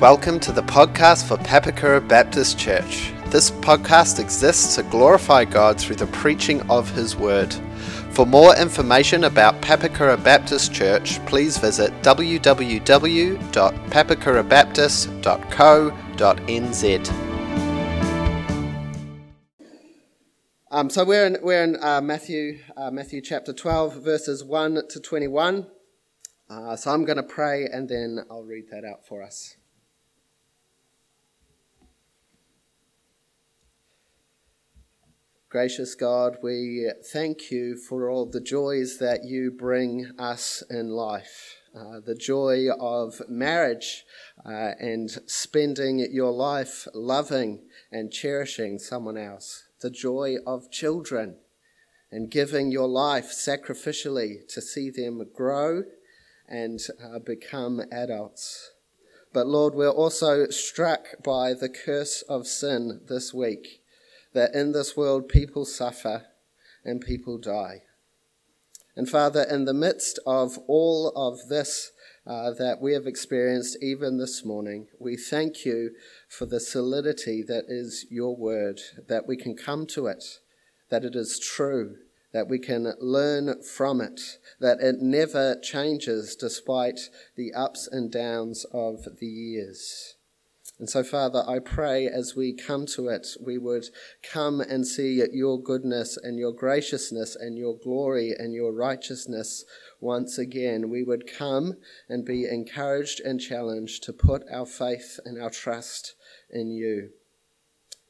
Welcome to the podcast for Papakura Baptist Church. This podcast exists to glorify God through the preaching of His Word. For more information about Papakura Baptist Church, please visit www.papakurabaptist.co.nz. Um, so we're in, we're in uh, Matthew, uh, Matthew chapter 12, verses 1 to 21. Uh, so I'm going to pray and then I'll read that out for us. Gracious God, we thank you for all the joys that you bring us in life. Uh, the joy of marriage uh, and spending your life loving and cherishing someone else. The joy of children and giving your life sacrificially to see them grow and uh, become adults. But Lord, we're also struck by the curse of sin this week that in this world people suffer and people die. And Father, in the midst of all of this uh, that we have experienced even this morning, we thank you for the solidity that is your word, that we can come to it, that it is true, that we can learn from it, that it never changes despite the ups and downs of the years. And so, Father, I pray as we come to it, we would come and see your goodness and your graciousness and your glory and your righteousness once again. We would come and be encouraged and challenged to put our faith and our trust in you.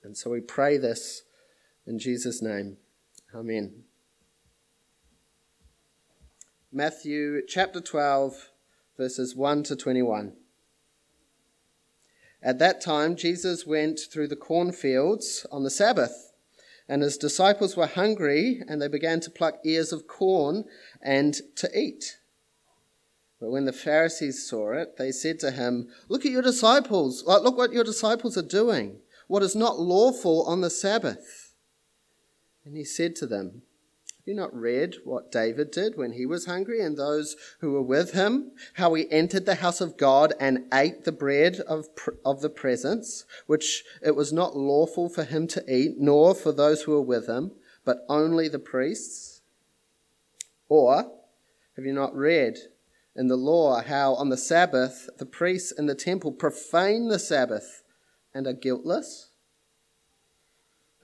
And so we pray this in Jesus' name. Amen. Matthew chapter 12, verses 1 to 21. At that time, Jesus went through the cornfields on the Sabbath, and his disciples were hungry, and they began to pluck ears of corn and to eat. But when the Pharisees saw it, they said to him, Look at your disciples. Look what your disciples are doing. What is not lawful on the Sabbath? And he said to them, you not read what David did when he was hungry and those who were with him? How he entered the house of God and ate the bread of, of the presence, which it was not lawful for him to eat, nor for those who were with him, but only the priests? Or have you not read in the law how on the Sabbath the priests in the temple profane the Sabbath and are guiltless?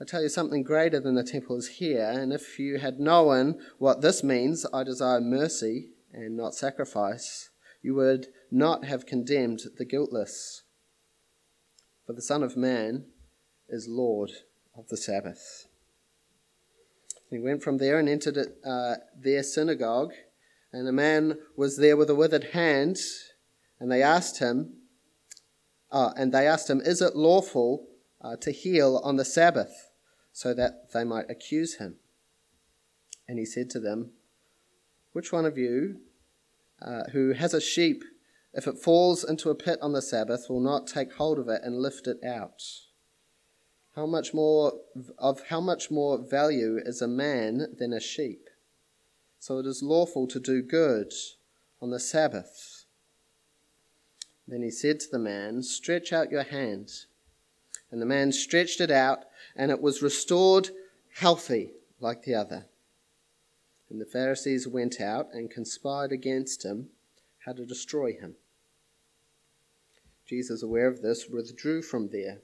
I tell you something greater than the temple is here, and if you had known what this means, I desire mercy and not sacrifice, you would not have condemned the guiltless. For the Son of Man is Lord of the Sabbath. He went from there and entered uh, their synagogue, and a man was there with a withered hand, and they asked him, uh, and they asked him, Is it lawful uh, to heal on the Sabbath? So that they might accuse him. And he said to them, Which one of you uh, who has a sheep, if it falls into a pit on the Sabbath, will not take hold of it and lift it out? How much more of how much more value is a man than a sheep? So it is lawful to do good on the Sabbath. Then he said to the man, Stretch out your hand. And the man stretched it out, and it was restored healthy like the other. And the Pharisees went out and conspired against him how to destroy him. Jesus, aware of this, withdrew from there.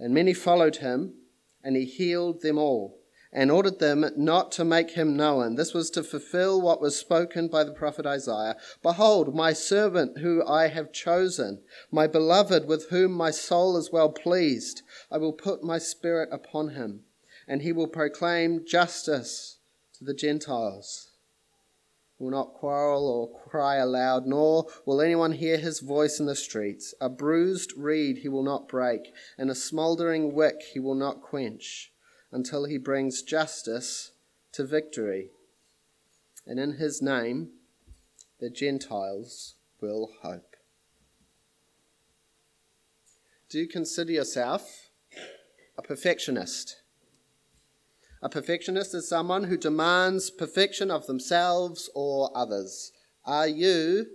And many followed him, and he healed them all and ordered them not to make him known. This was to fulfill what was spoken by the prophet Isaiah. Behold, my servant who I have chosen, my beloved with whom my soul is well pleased. I will put my spirit upon him, and he will proclaim justice to the Gentiles. He will not quarrel or cry aloud, nor will anyone hear his voice in the streets. A bruised reed he will not break, and a smouldering wick he will not quench until he brings justice to victory. And in his name, the Gentiles will hope. Do you consider yourself a perfectionist? A perfectionist is someone who demands perfection of themselves or others. Are you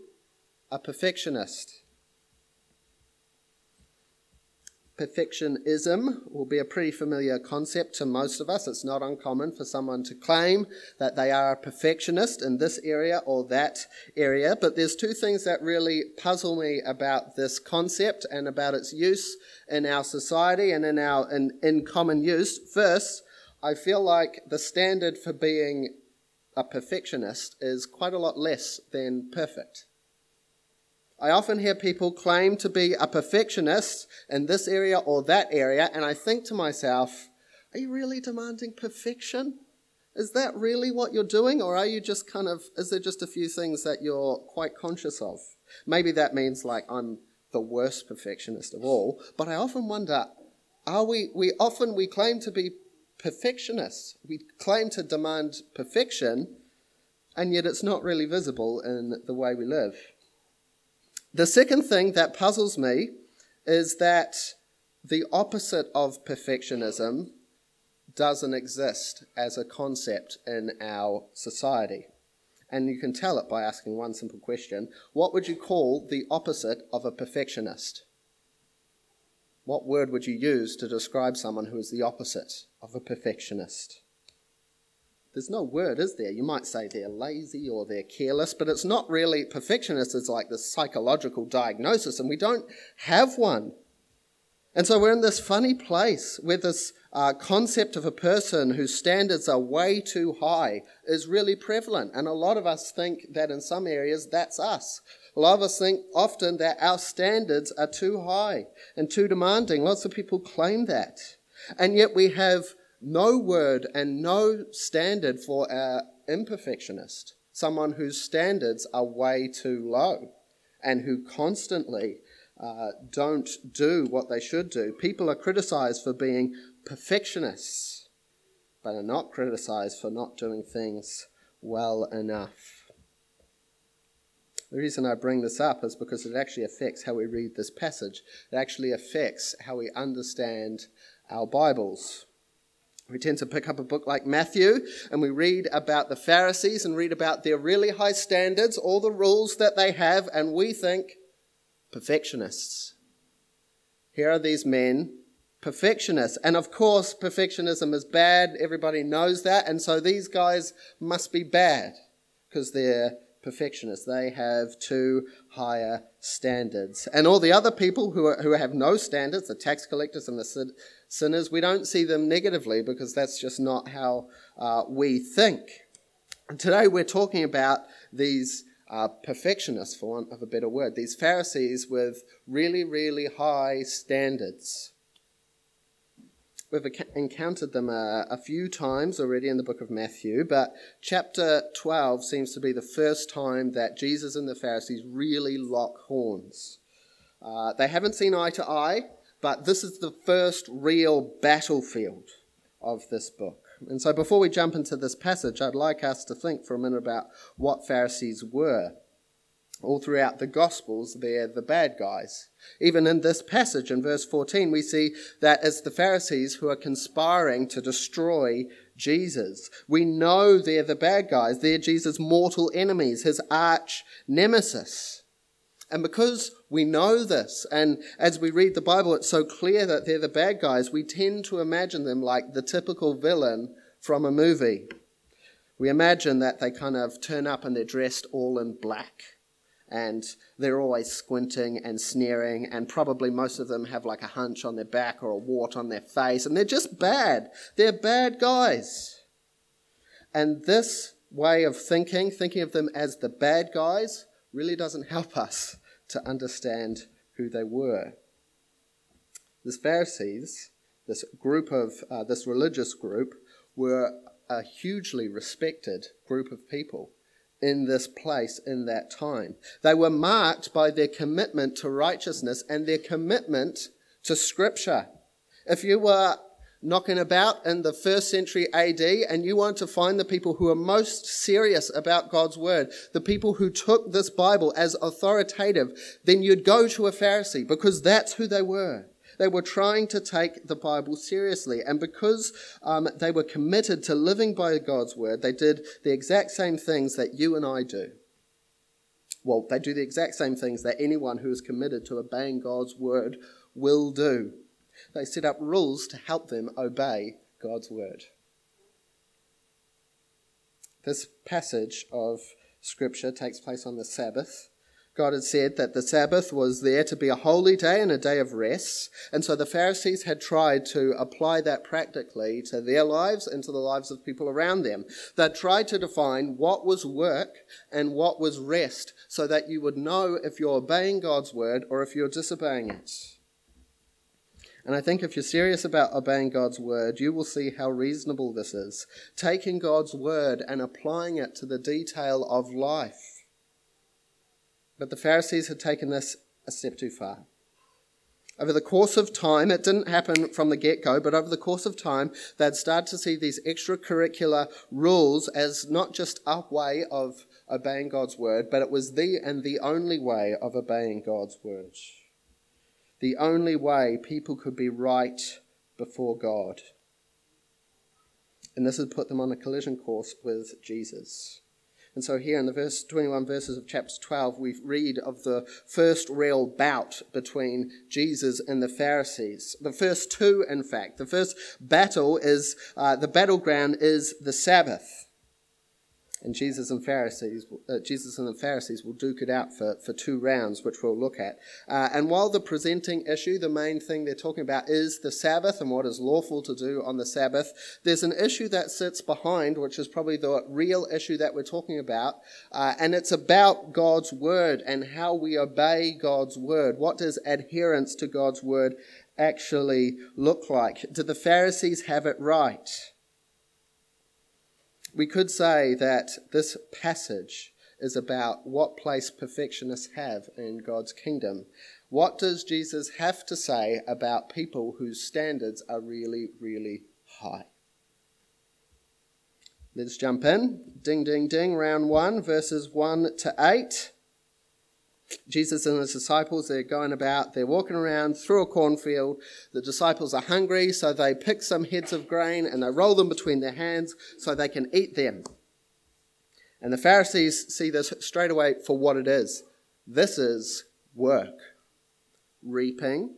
a perfectionist? Perfectionism will be a pretty familiar concept to most of us. It's not uncommon for someone to claim that they are a perfectionist in this area or that area. But there's two things that really puzzle me about this concept and about its use in our society and in our in, in common use. First, I feel like the standard for being a perfectionist is quite a lot less than perfect. I often hear people claim to be a perfectionist in this area or that area, and I think to myself, are you really demanding perfection? Is that really what you're doing, or are you just kind of, is there just a few things that you're quite conscious of? Maybe that means like I'm the worst perfectionist of all, but I often wonder, are we, we often, we claim to be perfectionists. We claim to demand perfection, and yet it's not really visible in the way we live. The second thing that puzzles me is that the opposite of perfectionism doesn't exist as a concept in our society. And you can tell it by asking one simple question What would you call the opposite of a perfectionist? What word would you use to describe someone who is the opposite of a perfectionist? There's no word, is there? You might say they're lazy or they're careless, but it's not really perfectionist. It's like this psychological diagnosis, and we don't have one. And so we're in this funny place where this uh, concept of a person whose standards are way too high is really prevalent. And a lot of us think that in some areas that's us. A lot of us think often that our standards are too high and too demanding. Lots of people claim that. And yet we have no word and no standard for our imperfectionist, someone whose standards are way too low and who constantly uh, don't do what they should do. People are criticized for being perfectionists, but are not criticized for not doing things well enough. The reason I bring this up is because it actually affects how we read this passage. It actually affects how we understand our Bibles. We tend to pick up a book like Matthew and we read about the Pharisees and read about their really high standards, all the rules that they have, and we think perfectionists. Here are these men, perfectionists. And of course, perfectionism is bad. Everybody knows that. And so these guys must be bad because they're perfectionists. They have too higher standards. And all the other people who, are, who have no standards, the tax collectors and the sinners, we don't see them negatively because that's just not how uh, we think. And today we're talking about these uh, perfectionists, for want of a better word, these Pharisees with really, really high standards. We've encountered them a, a, few times already in the book of Matthew, but chapter 12 seems to be the first time that Jesus and the Pharisees really lock horns. Uh, they haven't seen eye to eye, but this is the first real battlefield of this book. And so before we jump into this passage, I'd like us to think for a minute about what Pharisees were all throughout the Gospels, they're the bad guys. Even in this passage in verse 14, we see that it's the Pharisees who are conspiring to destroy Jesus. We know they're the bad guys. They're Jesus' mortal enemies, his arch nemesis. And because we know this, and as we read the Bible, it's so clear that they're the bad guys, we tend to imagine them like the typical villain from a movie. We imagine that they kind of turn up and they're dressed all in black and they're always squinting and sneering, and probably most of them have like a hunch on their back or a wart on their face, and they're just bad. They're bad guys. And this way of thinking, thinking of them as the bad guys, really doesn't help us to understand who they were. The Pharisees, this group of, uh, this religious group, were a hugely respected group of people in this place in that time. They were marked by their commitment to righteousness and their commitment to Scripture. If you were knocking about in the first century AD and you want to find the people who are most serious about God's Word, the people who took this Bible as authoritative, then you'd go to a Pharisee because that's who they were. They were trying to take the Bible seriously. And because um, they were committed to living by God's word, they did the exact same things that you and I do. Well, they do the exact same things that anyone who is committed to obeying God's word will do. They set up rules to help them obey God's word. This passage of Scripture takes place on the Sabbath. God had said that the Sabbath was there to be a holy day and a day of rest. And so the Pharisees had tried to apply that practically to their lives and to the lives of people around them. They tried to define what was work and what was rest so that you would know if you're obeying God's word or if you're disobeying it. And I think if you're serious about obeying God's word, you will see how reasonable this is. Taking God's word and applying it to the detail of life. But the Pharisees had taken this a step too far. Over the course of time, it didn't happen from the get go, but over the course of time, they'd start to see these extracurricular rules as not just a way of obeying God's word, but it was the and the only way of obeying God's word. The only way people could be right before God. And this had put them on a collision course with Jesus. And so here in the verse 21 verses of chapter 12, we read of the first real bout between Jesus and the Pharisees. The first two, in fact. The first battle is, uh, the battleground is the Sabbath. And Jesus and Pharisees, uh, Jesus and the Pharisees will duke it out for, for two rounds, which we'll look at. Uh, and while the presenting issue, the main thing they're talking about is the Sabbath and what is lawful to do on the Sabbath, there's an issue that sits behind, which is probably the real issue that we're talking about. Uh, and it's about God's word and how we obey God's word. What does adherence to God's word actually look like? Do the Pharisees have it right? We could say that this passage is about what place perfectionists have in God's kingdom. What does Jesus have to say about people whose standards are really, really high? Let's jump in. Ding, ding, ding. Round one, verses 1 to 8. Jesus and his disciples, they're going about, they're walking around through a cornfield. The disciples are hungry, so they pick some heads of grain and they roll them between their hands so they can eat them. And the Pharisees see this straight away for what it is. This is work. Reaping,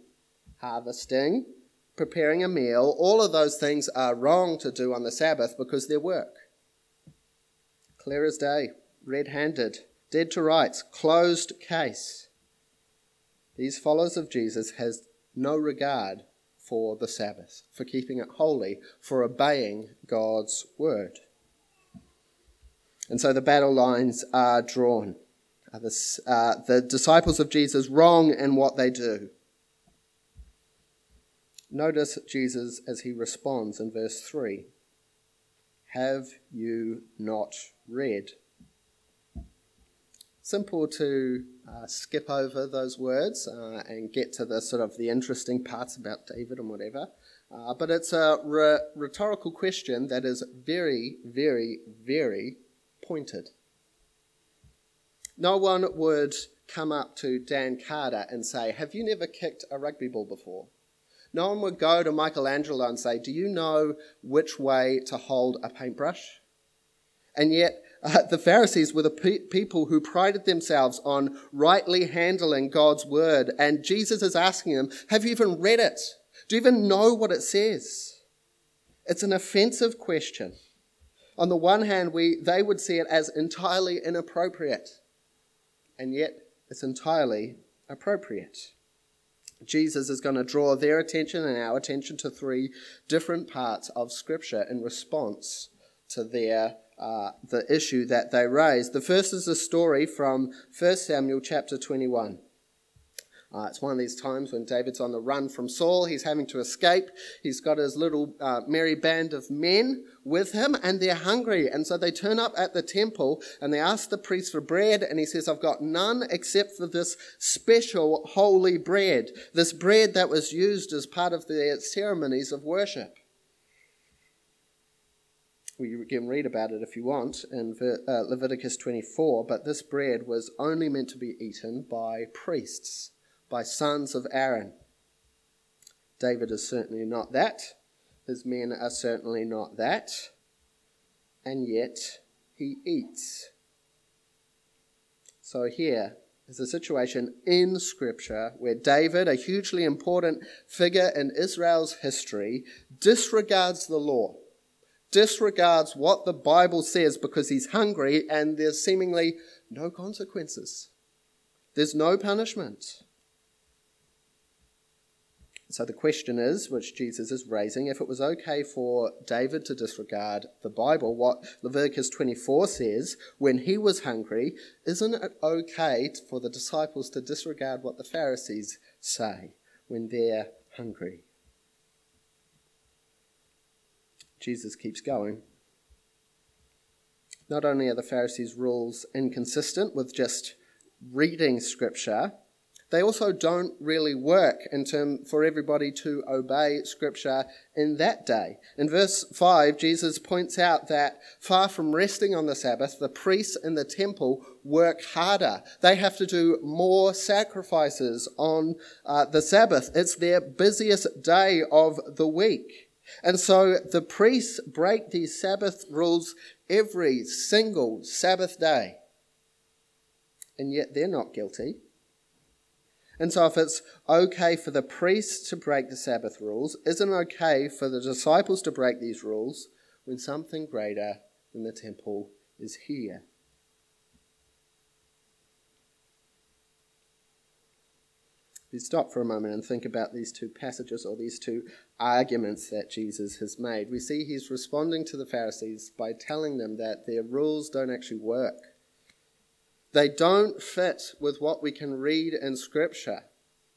harvesting, preparing a meal, all of those things are wrong to do on the Sabbath because they're work. Clear as day, red handed dead to rights, closed case. These followers of Jesus has no regard for the Sabbath, for keeping it holy, for obeying God's word. And so the battle lines are drawn. Are the, uh, the disciples of Jesus wrong in what they do? Notice Jesus as he responds in verse 3 Have you not read? Simple to uh, skip over those words uh, and get to the sort of the interesting parts about David and whatever. Uh, but it's a rhetorical question that is very, very, very pointed. No one would come up to Dan Carter and say, Have you never kicked a rugby ball before? No one would go to Michelangelo and say, Do you know which way to hold a paintbrush? And yet, uh, the Pharisees were the pe- people who prided themselves on rightly handling God's word. And Jesus is asking them, Have you even read it? Do you even know what it says? It's an offensive question. On the one hand, we, they would see it as entirely inappropriate, and yet it's entirely appropriate. Jesus is going to draw their attention and our attention to three different parts of Scripture in response to their uh, the issue that they raise. The first is a story from 1 Samuel chapter 21. Uh, it's one of these times when David's on the run from Saul. He's having to escape. He's got his little uh, merry band of men with him, and they're hungry. And so they turn up at the temple and they ask the priest for bread. And he says, I've got none except for this special holy bread, this bread that was used as part of the ceremonies of worship. We can read about it if you want in uh, Leviticus 24, but this bread was only meant to be eaten by priests, by sons of Aaron. David is certainly not that. His men are certainly not that. And yet he eats. So here is a situation in Scripture where David, a hugely important figure in Israel's history, disregards the law, disregards what the Bible says because he's hungry and there's seemingly no consequences. There's no punishment. So the question is, which Jesus is raising, if it was okay for David to disregard the Bible, what Leviticus 24 says, when he was hungry, isn't it okay for the disciples to disregard what the Pharisees say when they're hungry? Jesus keeps going. Not only are the Pharisees' rules inconsistent with just reading Scripture, they also don't really work in term for everybody to obey scripture in that day. In verse 5, Jesus points out that far from resting on the Sabbath, the priests in the temple work harder. They have to do more sacrifices on uh, the Sabbath. It's their busiest day of the week. And so the priests break these Sabbath rules every single Sabbath day. And yet they're not guilty and so, if it's okay for the priests to break the Sabbath rules, isn't it okay for the disciples to break these rules when something greater than the temple is here? If stop for a moment and think about these two passages or these two arguments that Jesus has made, we see he's responding to the Pharisees by telling them that their rules don't actually work. They don't fit with what we can read in Scripture.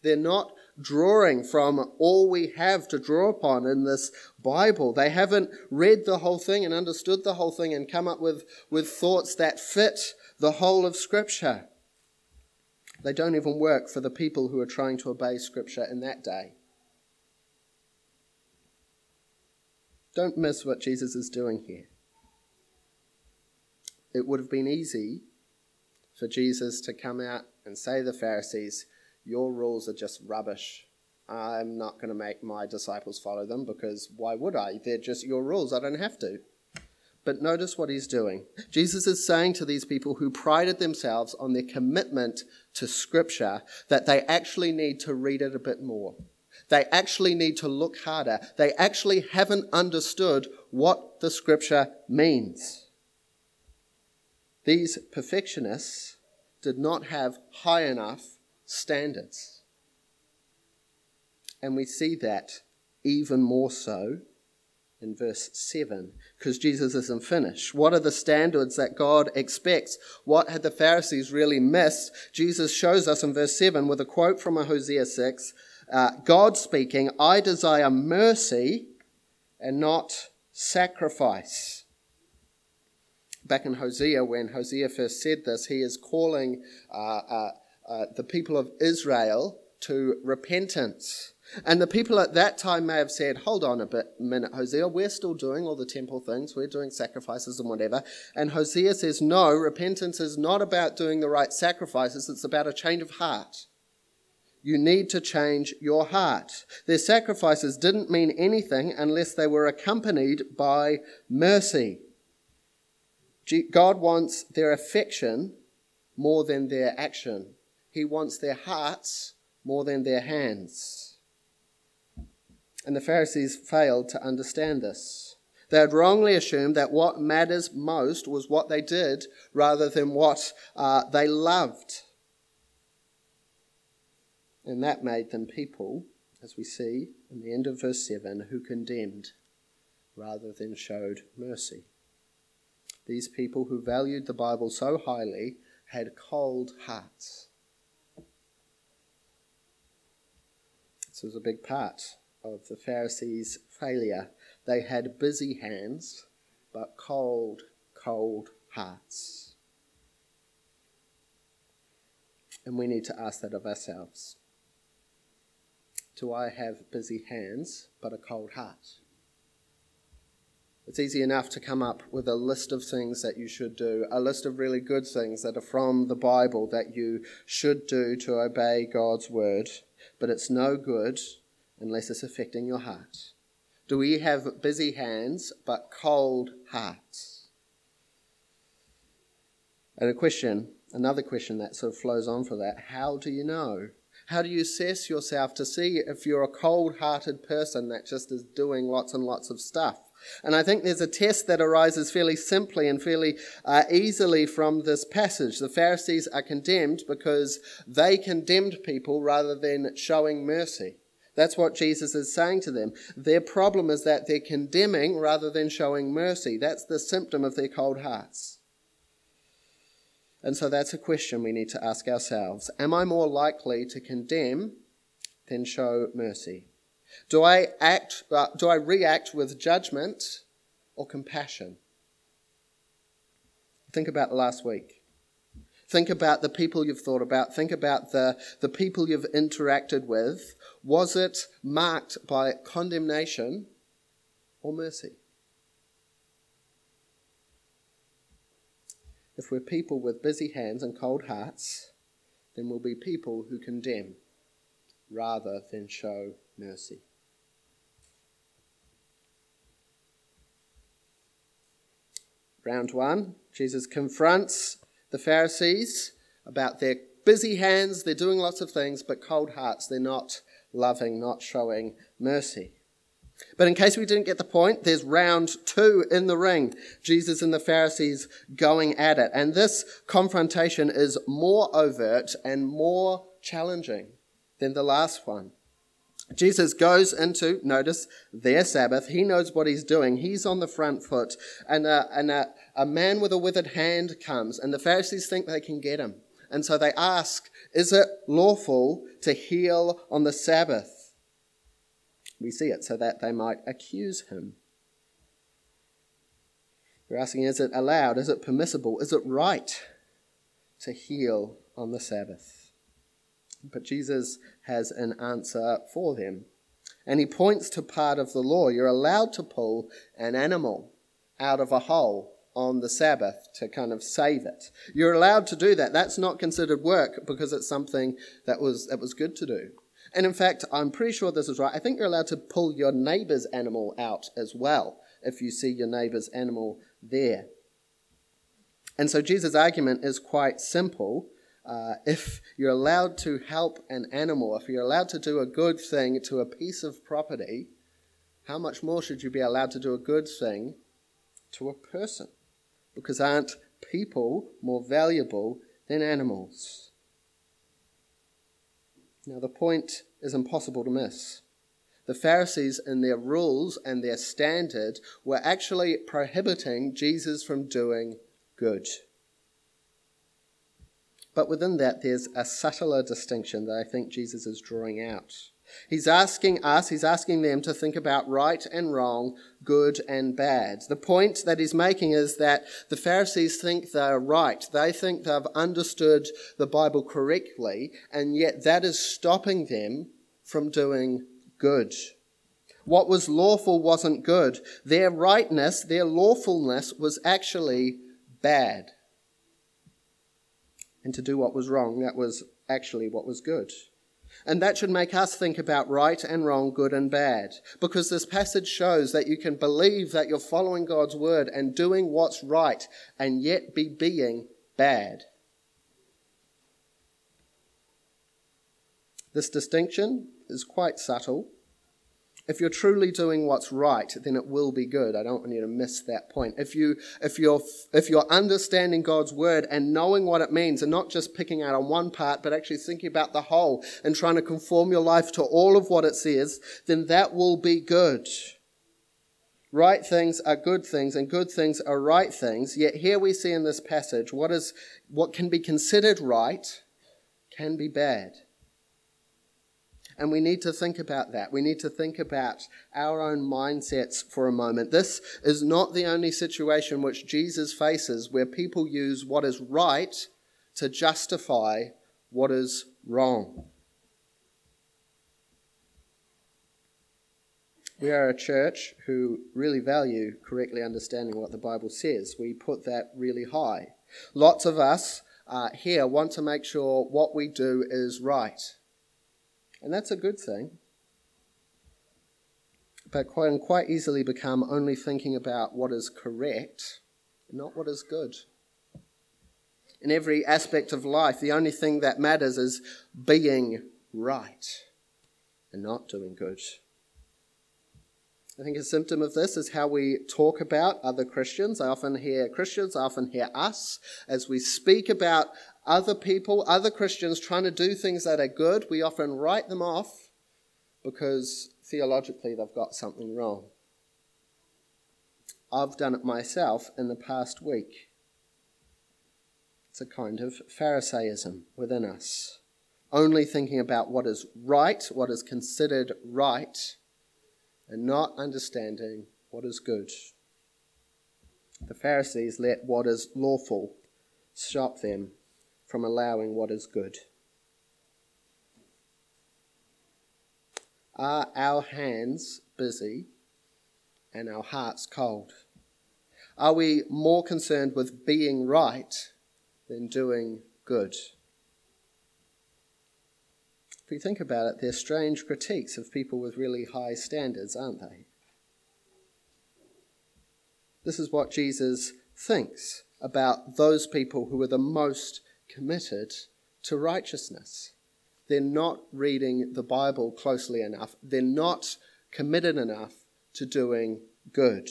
They're not drawing from all we have to draw upon in this Bible. They haven't read the whole thing and understood the whole thing and come up with, with thoughts that fit the whole of Scripture. They don't even work for the people who are trying to obey Scripture in that day. Don't miss what Jesus is doing here. It would have been easy for Jesus to come out and say to the Pharisees, Your rules are just rubbish. I'm not going to make my disciples follow them because why would I? They're just your rules. I don't have to. But notice what he's doing. Jesus is saying to these people who prided themselves on their commitment to Scripture that they actually need to read it a bit more. They actually need to look harder. They actually haven't understood what the Scripture means. These perfectionists did not have high enough standards. And we see that even more so in verse 7, because Jesus isn't finished. What are the standards that God expects? What had the Pharisees really missed? Jesus shows us in verse 7 with a quote from Hosea 6 uh, God speaking, I desire mercy and not sacrifice back in Hosea, when Hosea first said this, he is calling uh, uh, uh, the people of Israel to repentance. And the people at that time may have said, Hold on a bit, minute, Hosea, we're still doing all the temple things, we're doing sacrifices and whatever. And Hosea says, No, repentance is not about doing the right sacrifices, it's about a change of heart. You need to change your heart. Their sacrifices didn't mean anything unless they were accompanied by mercy. God wants their affection more than their action. He wants their hearts more than their hands. And the Pharisees failed to understand this. They had wrongly assumed that what matters most was what they did rather than what uh, they loved. And that made them people, as we see in the end of verse 7, who condemned rather than showed mercy. These people who valued the Bible so highly had cold hearts. This was a big part of the Pharisees' failure. They had busy hands, but cold, cold hearts. And we need to ask that of ourselves. Do I have busy hands, but a cold heart? It's easy enough to come up with a list of things that you should do, a list of really good things that are from the Bible that you should do to obey God's word, but it's no good unless it's affecting your heart. Do we have busy hands but cold hearts? And a question Another question that sort of flows on for that how do you know? How do you assess yourself to see if you're a cold hearted person that just is doing lots and lots of stuff? And I think there's a test that arises fairly simply and fairly uh, easily from this passage. The Pharisees are condemned because they condemned people rather than showing mercy. That's what Jesus is saying to them. Their problem is that they're condemning rather than showing mercy. That's the symptom of their cold hearts. And so that's a question we need to ask ourselves. Am I more likely to condemn than show mercy? Do I act, uh, do I react with judgment or compassion? Think about last week. Think about the people you've thought about. Think about the, the people you've interacted with. Was it marked by condemnation or mercy? If we're people with busy hands and cold hearts, then we'll be people who condemn rather than show mercy. Round one, Jesus confronts the Pharisees about their busy hands, they're doing lots of things, but cold hearts, they're not loving, not showing mercy. But in case we didn't get the point, there's round two in the ring. Jesus and the Pharisees going at it. And this confrontation is more overt and more challenging than the last one. Jesus goes into, notice, their Sabbath. He knows what he's doing. He's on the front foot. And, a, and a, a man with a withered hand comes, and the Pharisees think they can get him. And so they ask, Is it lawful to heal on the Sabbath? We see it so that they might accuse him. They're asking, Is it allowed? Is it permissible? Is it right to heal on the Sabbath? But Jesus has an answer for them. And he points to part of the law. You're allowed to pull an animal out of a hole on the Sabbath to kind of save it. You're allowed to do that. That's not considered work because it's something that was, that was good to do. And in fact, I'm pretty sure this is right. I think you're allowed to pull your neighbor's animal out as well if you see your neighbor's animal there. And so Jesus' argument is quite simple uh, if you're allowed to help an animal, if you're allowed to do a good thing to a piece of property, how much more should you be allowed to do a good thing to a person? Because aren't people more valuable than animals? Now, the point is impossible to miss. The Pharisees, in their rules and their standard, were actually prohibiting Jesus from doing good. But within that, there's a subtler distinction that I think Jesus is drawing out. He's asking us, he's asking them to think about right and wrong, good and bad. The point that he's making is that the Pharisees think they're right. They think they've understood the Bible correctly, and yet that is stopping them from doing good. What was lawful wasn't good. Their rightness, their lawfulness was actually bad and to do what was wrong. That was actually what was good. And that should make us think about right and wrong, good and bad. Because this passage shows that you can believe that you're following God's word and doing what's right and yet be being bad. This distinction is quite subtle, if you're truly doing what's right, then it will be good. I don't want you to miss that point. If you if you're if you're understanding God's word and knowing what it means and not just picking out on one part, but actually thinking about the whole and trying to conform your life to all of what it says, then that will be good. Right things are good things and good things are right things. Yet here we see in this passage what is what can be considered right can be bad. And we need to think about that. We need to think about our own mindsets for a moment. This is not the only situation which Jesus faces where people use what is right to justify what is wrong. We are a church who really value correctly understanding what the Bible says. We put that really high. Lots of us uh, here want to make sure what we do is right. And that's a good thing. But quite easily become only thinking about what is correct, not what is good. in every aspect of life. The only thing that matters is being right and not doing good. I think a symptom of this is how we talk about other Christians. I often hear Christians, I often hear us, as we speak about other people, other Christians trying to do things that are good, we often write them off because theologically they've got something wrong. I've done it myself in the past week. It's a kind of Pharisaism within us, only thinking about what is right, what is considered right and not understanding what is good. The Pharisees let what is lawful stop them from allowing what is good. Are our hands busy and our hearts cold? Are we more concerned with being right than doing good? If you think about it, they're strange critiques of people with really high standards, aren't they? This is what Jesus thinks about those people who are the most committed to righteousness. They're not reading the Bible closely enough, they're not committed enough to doing good.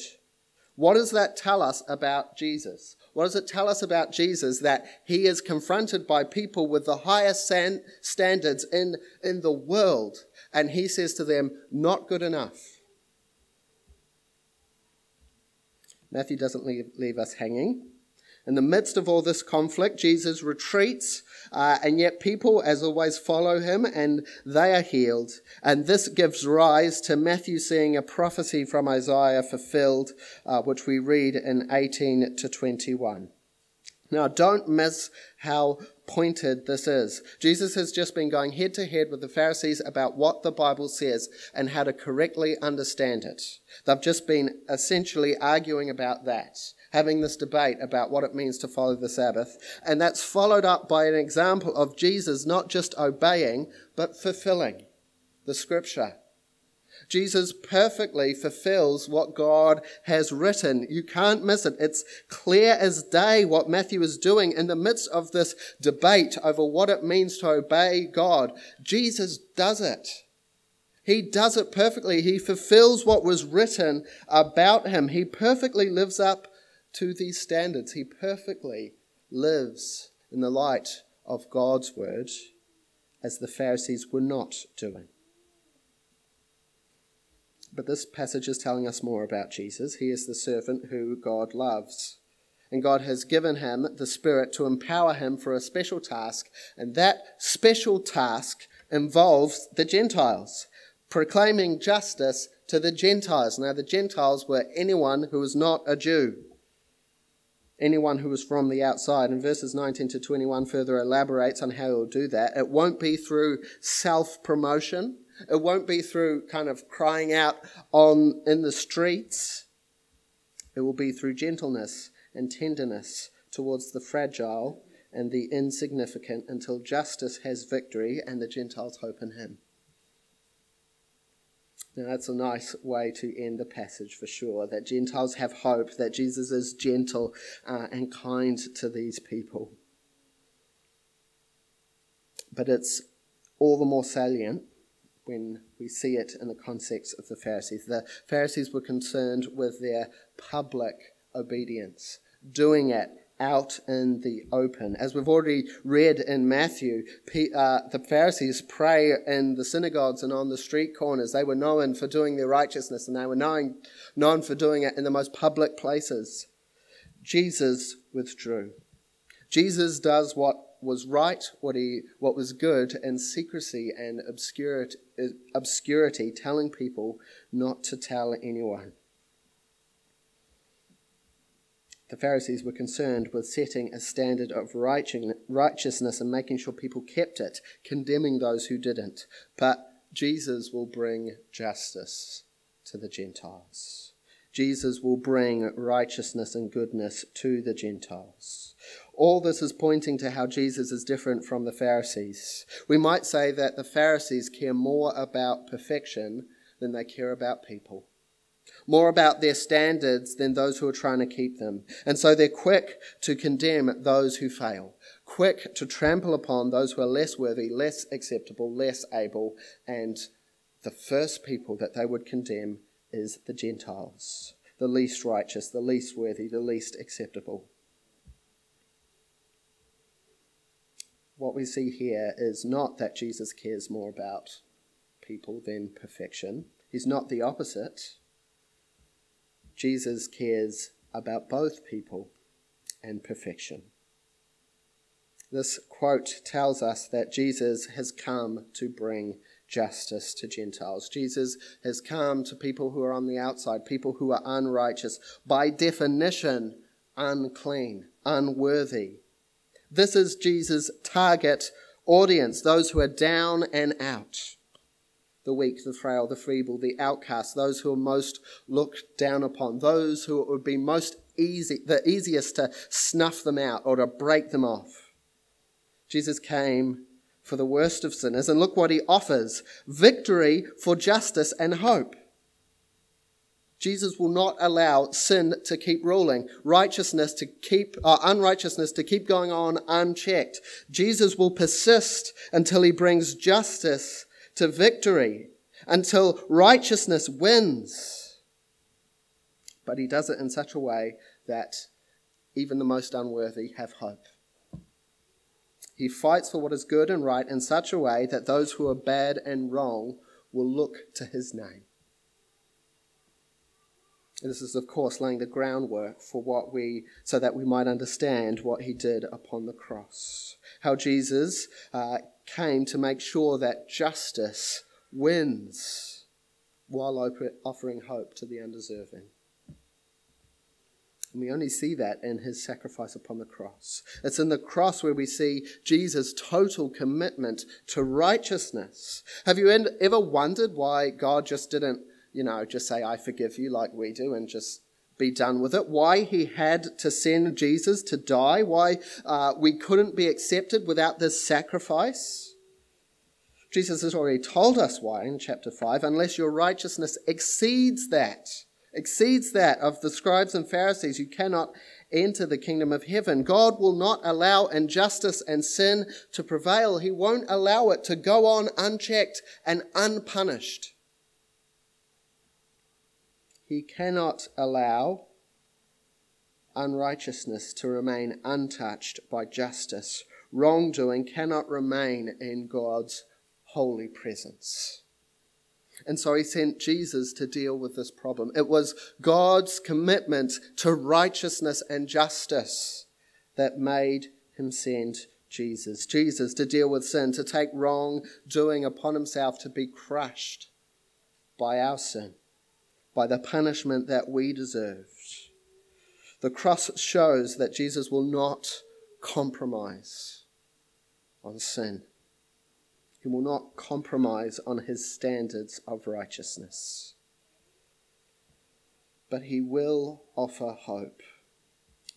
What does that tell us about Jesus? What does it tell us about Jesus that he is confronted by people with the highest san- standards in, in the world, and he says to them, Not good enough? Matthew doesn't leave, leave us hanging. In the midst of all this conflict, Jesus retreats, uh, and yet people, as always, follow him and they are healed. And this gives rise to Matthew seeing a prophecy from Isaiah fulfilled, uh, which we read in 18 to 21. Now, don't miss how pointed this is. Jesus has just been going head to head with the Pharisees about what the Bible says and how to correctly understand it. They've just been essentially arguing about that having this debate about what it means to follow the Sabbath. And that's followed up by an example of Jesus not just obeying, but fulfilling the scripture. Jesus perfectly fulfills what God has written. You can't miss it. It's clear as day what Matthew is doing in the midst of this debate over what it means to obey God. Jesus does it. He does it perfectly. He fulfills what was written about him. He perfectly lives up to these standards. He perfectly lives in the light of God's word as the Pharisees were not doing. But this passage is telling us more about Jesus. He is the servant who God loves. And God has given him the Spirit to empower him for a special task. And that special task involves the Gentiles, proclaiming justice to the Gentiles. Now, the Gentiles were anyone who was not a Jew anyone who is from the outside. And verses 19 to 21 further elaborates on how he'll do that. It won't be through self promotion. It won't be through kind of crying out on in the streets. It will be through gentleness and tenderness towards the fragile and the insignificant until justice has victory and the Gentiles hope in him. Now, that's a nice way to end the passage for sure. That Gentiles have hope, that Jesus is gentle uh, and kind to these people. But it's all the more salient when we see it in the context of the Pharisees. The Pharisees were concerned with their public obedience, doing it out in the open. As we've already read in Matthew, uh, the Pharisees pray in the synagogues and on the street corners. They were known for doing their righteousness and they were known, known for doing it in the most public places. Jesus withdrew. Jesus does what was right, what, he, what was good in secrecy and obscurity, obscurity, telling people not to tell anyone. The Pharisees were concerned with setting a standard of righteousness and making sure people kept it, condemning those who didn't. But Jesus will bring justice to the Gentiles. Jesus will bring righteousness and goodness to the Gentiles. All this is pointing to how Jesus is different from the Pharisees. We might say that the Pharisees care more about perfection than they care about people. More about their standards than those who are trying to keep them. And so they're quick to condemn those who fail, quick to trample upon those who are less worthy, less acceptable, less able. And the first people that they would condemn is the Gentiles, the least righteous, the least worthy, the least acceptable. What we see here is not that Jesus cares more about people than perfection. He's not the opposite. Jesus cares about both people and perfection. This quote tells us that Jesus has come to bring justice to Gentiles. Jesus has come to people who are on the outside, people who are unrighteous, by definition, unclean, unworthy. This is Jesus' target audience, those who are down and out the weak, the frail, the feeble, the outcast, those who are most looked down upon, those who it would be most easy, the easiest to snuff them out or to break them off. Jesus came for the worst of sinners, and look what he offers victory for justice and hope. Jesus will not allow sin to keep ruling, righteousness to keep, uh, unrighteousness to keep going on unchecked. Jesus will persist until he brings justice to victory until righteousness wins. But he does it in such a way that even the most unworthy have hope. He fights for what is good and right in such a way that those who are bad and wrong will look to his name. This is, of course, laying the groundwork for what we, so that we might understand what he did upon the cross. How Jesus uh, came to make sure that justice wins while offering hope to the undeserving. And we only see that in his sacrifice upon the cross. It's in the cross where we see Jesus' total commitment to righteousness. Have you ever wondered why God just didn't, you know, just say, I forgive you like we do and just be done with it? Why he had to send Jesus to die? Why uh, we couldn't be accepted without this sacrifice? Jesus has already told us why in chapter 5 unless your righteousness exceeds that, exceeds that of the scribes and Pharisees, you cannot enter the kingdom of heaven. God will not allow injustice and sin to prevail. He won't allow it to go on unchecked and unpunished. He cannot allow unrighteousness to remain untouched by justice. Wrongdoing cannot remain in God's holy presence. And so he sent Jesus to deal with this problem. It was God's commitment to righteousness and justice that made him send Jesus. Jesus to deal with sin, to take wrongdoing upon himself, to be crushed by our sin, by the punishment that we deserved. The cross shows that Jesus will not compromise on sin. He will not compromise on his standards of righteousness. But he will offer hope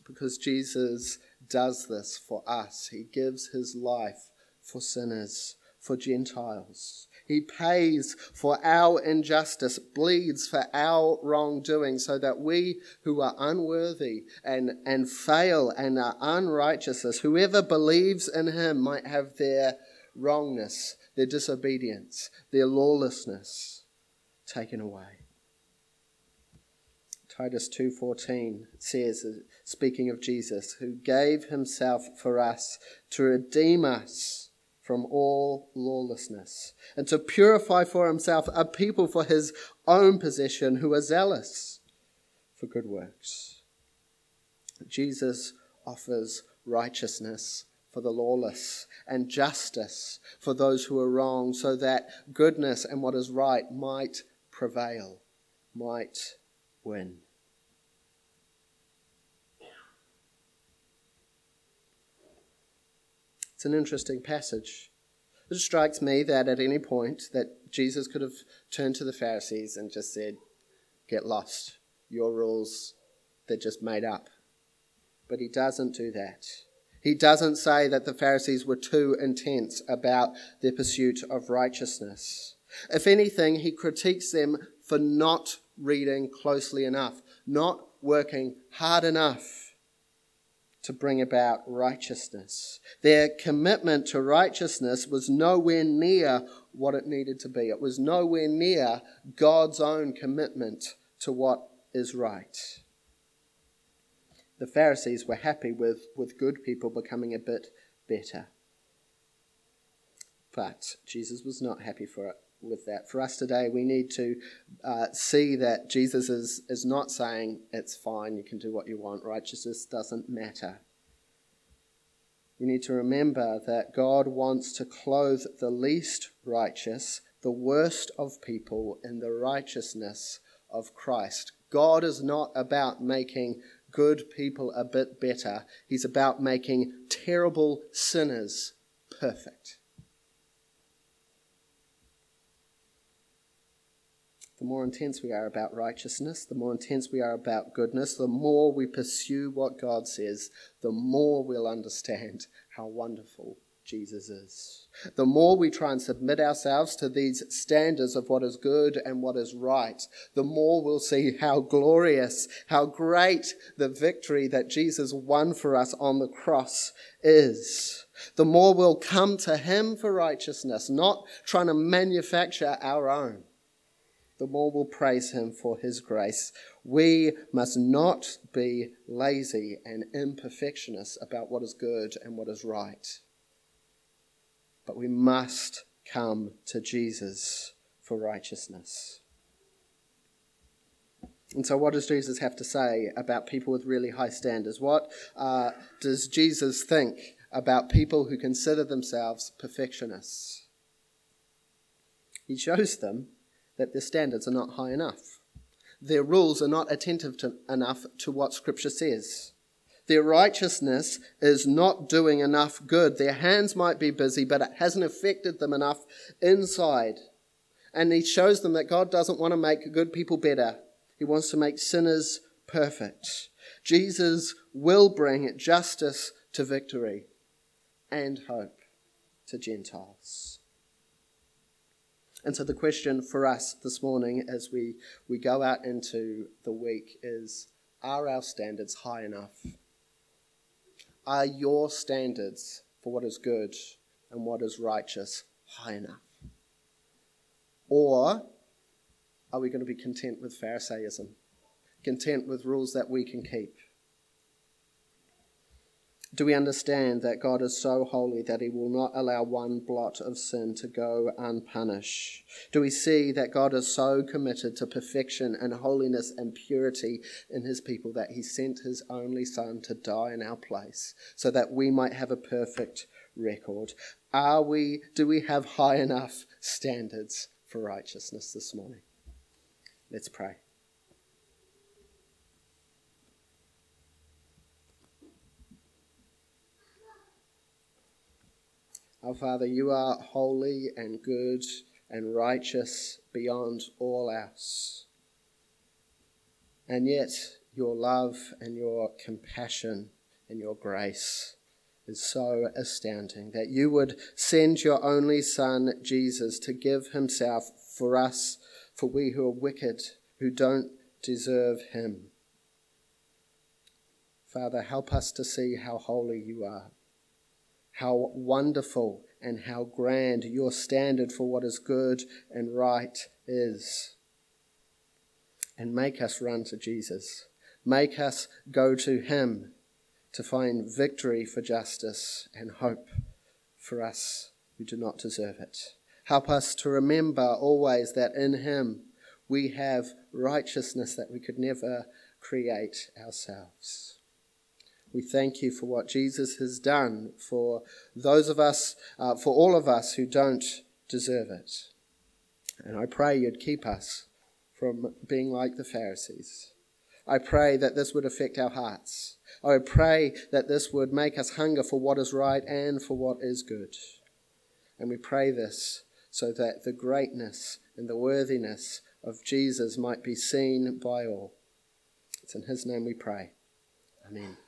because Jesus does this for us. He gives his life for sinners, for Gentiles. He pays for our injustice, bleeds for our wrongdoing, so that we who are unworthy and, and fail and are unrighteous, whoever believes in him might have their wrongness, their disobedience, their lawlessness taken away. Titus 2:14 says speaking of Jesus who gave himself for us to redeem us from all lawlessness and to purify for himself a people for his own possession who are zealous for good works. Jesus offers righteousness for the lawless and justice for those who are wrong, so that goodness and what is right might prevail, might win. It's an interesting passage. It strikes me that at any point that Jesus could have turned to the Pharisees and just said, "Get lost. Your rules, they're just made up." But he doesn't do that. He doesn't say that the Pharisees were too intense about their pursuit of righteousness. If anything, he critiques them for not reading closely enough, not working hard enough to bring about righteousness. Their commitment to righteousness was nowhere near what it needed to be. It was nowhere near God's own commitment to what is right. The Pharisees were happy with, with good people becoming a bit better. But Jesus was not happy for it with that. For us today, we need to uh, see that Jesus is, is not saying it's fine, you can do what you want, righteousness doesn't matter. We need to remember that God wants to clothe the least righteous, the worst of people, in the righteousness of Christ. God is not about making good people a bit better, He's about making terrible sinners perfect. The more intense we are about righteousness, the more intense we are about goodness, the more we pursue what God says, the more we'll understand how wonderful Jesus is. The more we try and submit ourselves to these standards of what is good and what is right, the more we'll see how glorious, how great the victory that Jesus won for us on the cross is. The more we'll come to Him for righteousness, not trying to manufacture our own the more we'll praise him for his grace. We must not be lazy and imperfectionists about what is good and what is right. But we must come to Jesus for righteousness. And so, what does Jesus have to say about people with really high standards? What uh, does Jesus think about people who consider themselves perfectionists? He shows them that their standards are not high enough. Their rules are not attentive to, enough to what Scripture says. Their righteousness is not doing enough good. Their hands might be busy, but it hasn't affected them enough inside. And he shows them that God doesn't want to make good people better, He wants to make sinners perfect. Jesus will bring justice to victory and hope to Gentiles. And so the question for us this morning as we, we go out into the week is are our standards high enough? Are your standards for what is good and what is righteous high enough? Or are we going to be content with Pharisaism, content with rules that we can keep? Do we understand that God is so holy that he will not allow one blot of sin to go unpunished? Do we see that God is so committed to perfection and holiness and purity in his people that he sent his only Son to die in our place so that we might have a perfect record? Are we, do we have high enough standards for righteousness this morning? Let's pray. Our Father, you are holy and good and righteous beyond all else. And yet, your love and your compassion and your grace is so astounding that you would send your only Son, Jesus, to give himself for us, for we who are wicked, who don't deserve him. Father, help us to see how holy you are how wonderful and how grand your standard for what is good and right is. And make us run to Jesus. Make us go to Him to find victory for justice and hope for us who do not deserve it. Help us to remember always that in Him we have righteousness that we could never create ourselves. We thank you for what Jesus has done for those of us, uh, for all of us who don't deserve it. And I pray you'd keep us from being like the Pharisees. I pray that this would affect our hearts. I pray that this would make us hunger for what is right and for what is good. And we pray this so that the greatness and the worthiness of Jesus might be seen by all. It's in his name we pray. Amen.